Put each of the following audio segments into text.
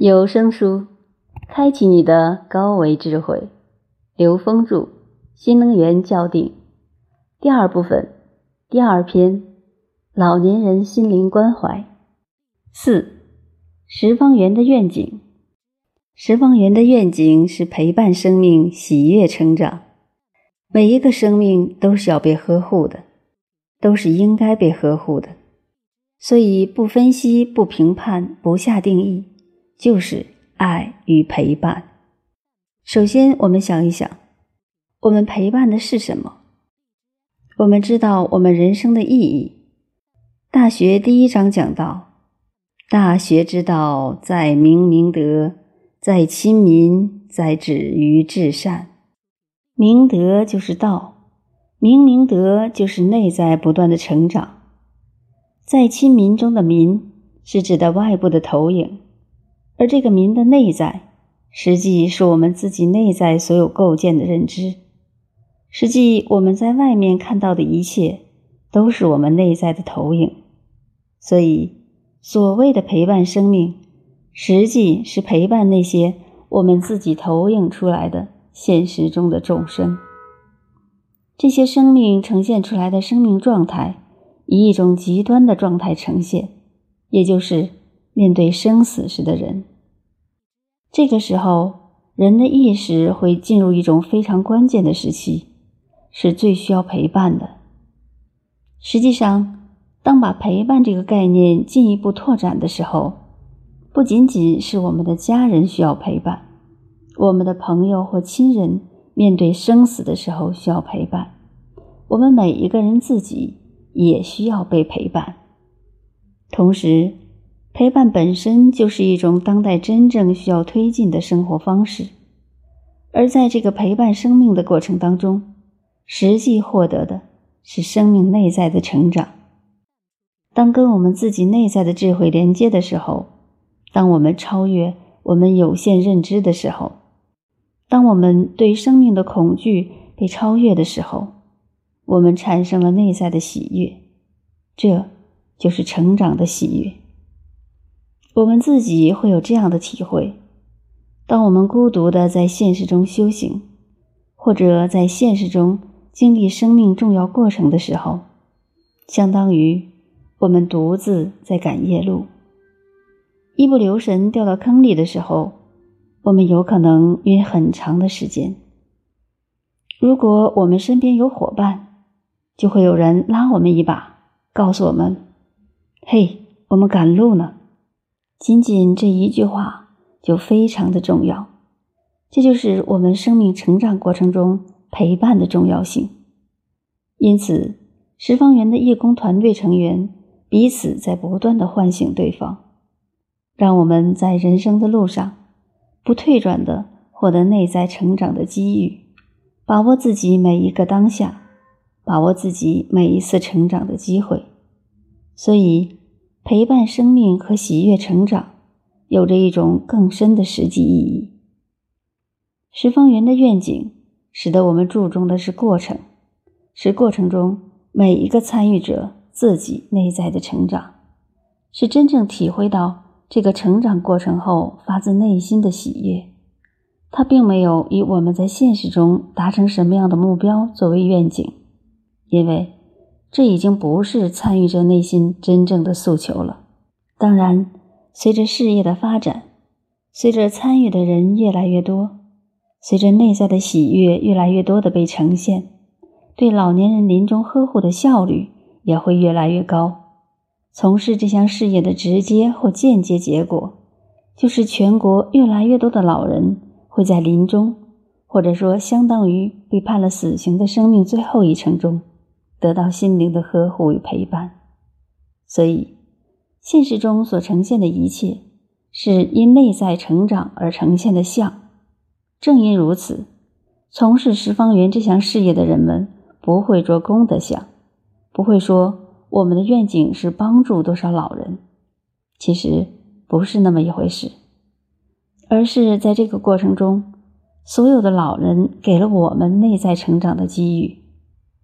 有声书，开启你的高维智慧。刘峰著《新能源校定》第二部分第二篇：老年人心灵关怀。四十方园的愿景。十方园的愿景是陪伴生命喜悦成长。每一个生命都是要被呵护的，都是应该被呵护的。所以不分析、不评判、不下定义。就是爱与陪伴。首先，我们想一想，我们陪伴的是什么？我们知道我们人生的意义。大学第一章讲到：大学之道，在明明德，在亲民，在止于至善。明德就是道，明明德就是内在不断的成长。在亲民中的民，是指的外部的投影。而这个“民”的内在，实际是我们自己内在所有构建的认知。实际我们在外面看到的一切，都是我们内在的投影。所以，所谓的陪伴生命，实际是陪伴那些我们自己投影出来的现实中的众生。这些生命呈现出来的生命状态，以一种极端的状态呈现，也就是面对生死时的人。这个时候，人的意识会进入一种非常关键的时期，是最需要陪伴的。实际上，当把陪伴这个概念进一步拓展的时候，不仅仅是我们的家人需要陪伴，我们的朋友或亲人面对生死的时候需要陪伴，我们每一个人自己也需要被陪伴，同时。陪伴本身就是一种当代真正需要推进的生活方式，而在这个陪伴生命的过程当中，实际获得的是生命内在的成长。当跟我们自己内在的智慧连接的时候，当我们超越我们有限认知的时候，当我们对生命的恐惧被超越的时候，我们产生了内在的喜悦，这就是成长的喜悦。我们自己会有这样的体会：当我们孤独的在现实中修行，或者在现实中经历生命重要过程的时候，相当于我们独自在赶夜路，一不留神掉到坑里的时候，我们有可能晕很长的时间。如果我们身边有伙伴，就会有人拉我们一把，告诉我们：“嘿，我们赶路呢。”仅仅这一句话就非常的重要，这就是我们生命成长过程中陪伴的重要性。因此，十方圆的义工团队成员彼此在不断的唤醒对方，让我们在人生的路上不退转的获得内在成长的机遇，把握自己每一个当下，把握自己每一次成长的机会。所以。陪伴生命和喜悦成长，有着一种更深的实际意义。十方圆的愿景，使得我们注重的是过程，是过程中每一个参与者自己内在的成长，是真正体会到这个成长过程后发自内心的喜悦。它并没有以我们在现实中达成什么样的目标作为愿景，因为。这已经不是参与者内心真正的诉求了。当然，随着事业的发展，随着参与的人越来越多，随着内在的喜悦越来越多的被呈现，对老年人临终呵护的效率也会越来越高。从事这项事业的直接或间接结果，就是全国越来越多的老人会在临终，或者说相当于被判了死刑的生命最后一程中。得到心灵的呵护与陪伴，所以现实中所呈现的一切，是因内在成长而呈现的相。正因如此，从事十方园这项事业的人们不会着功德相，不会说我们的愿景是帮助多少老人，其实不是那么一回事，而是在这个过程中，所有的老人给了我们内在成长的机遇。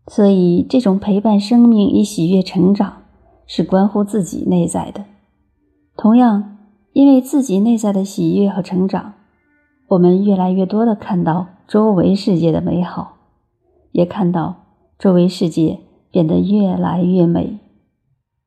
所以，这种陪伴生命与喜悦成长，是关乎自己内在的。同样，因为自己内在的喜悦和成长，我们越来越多的看到周围世界的美好，也看到周围世界变得越来越美。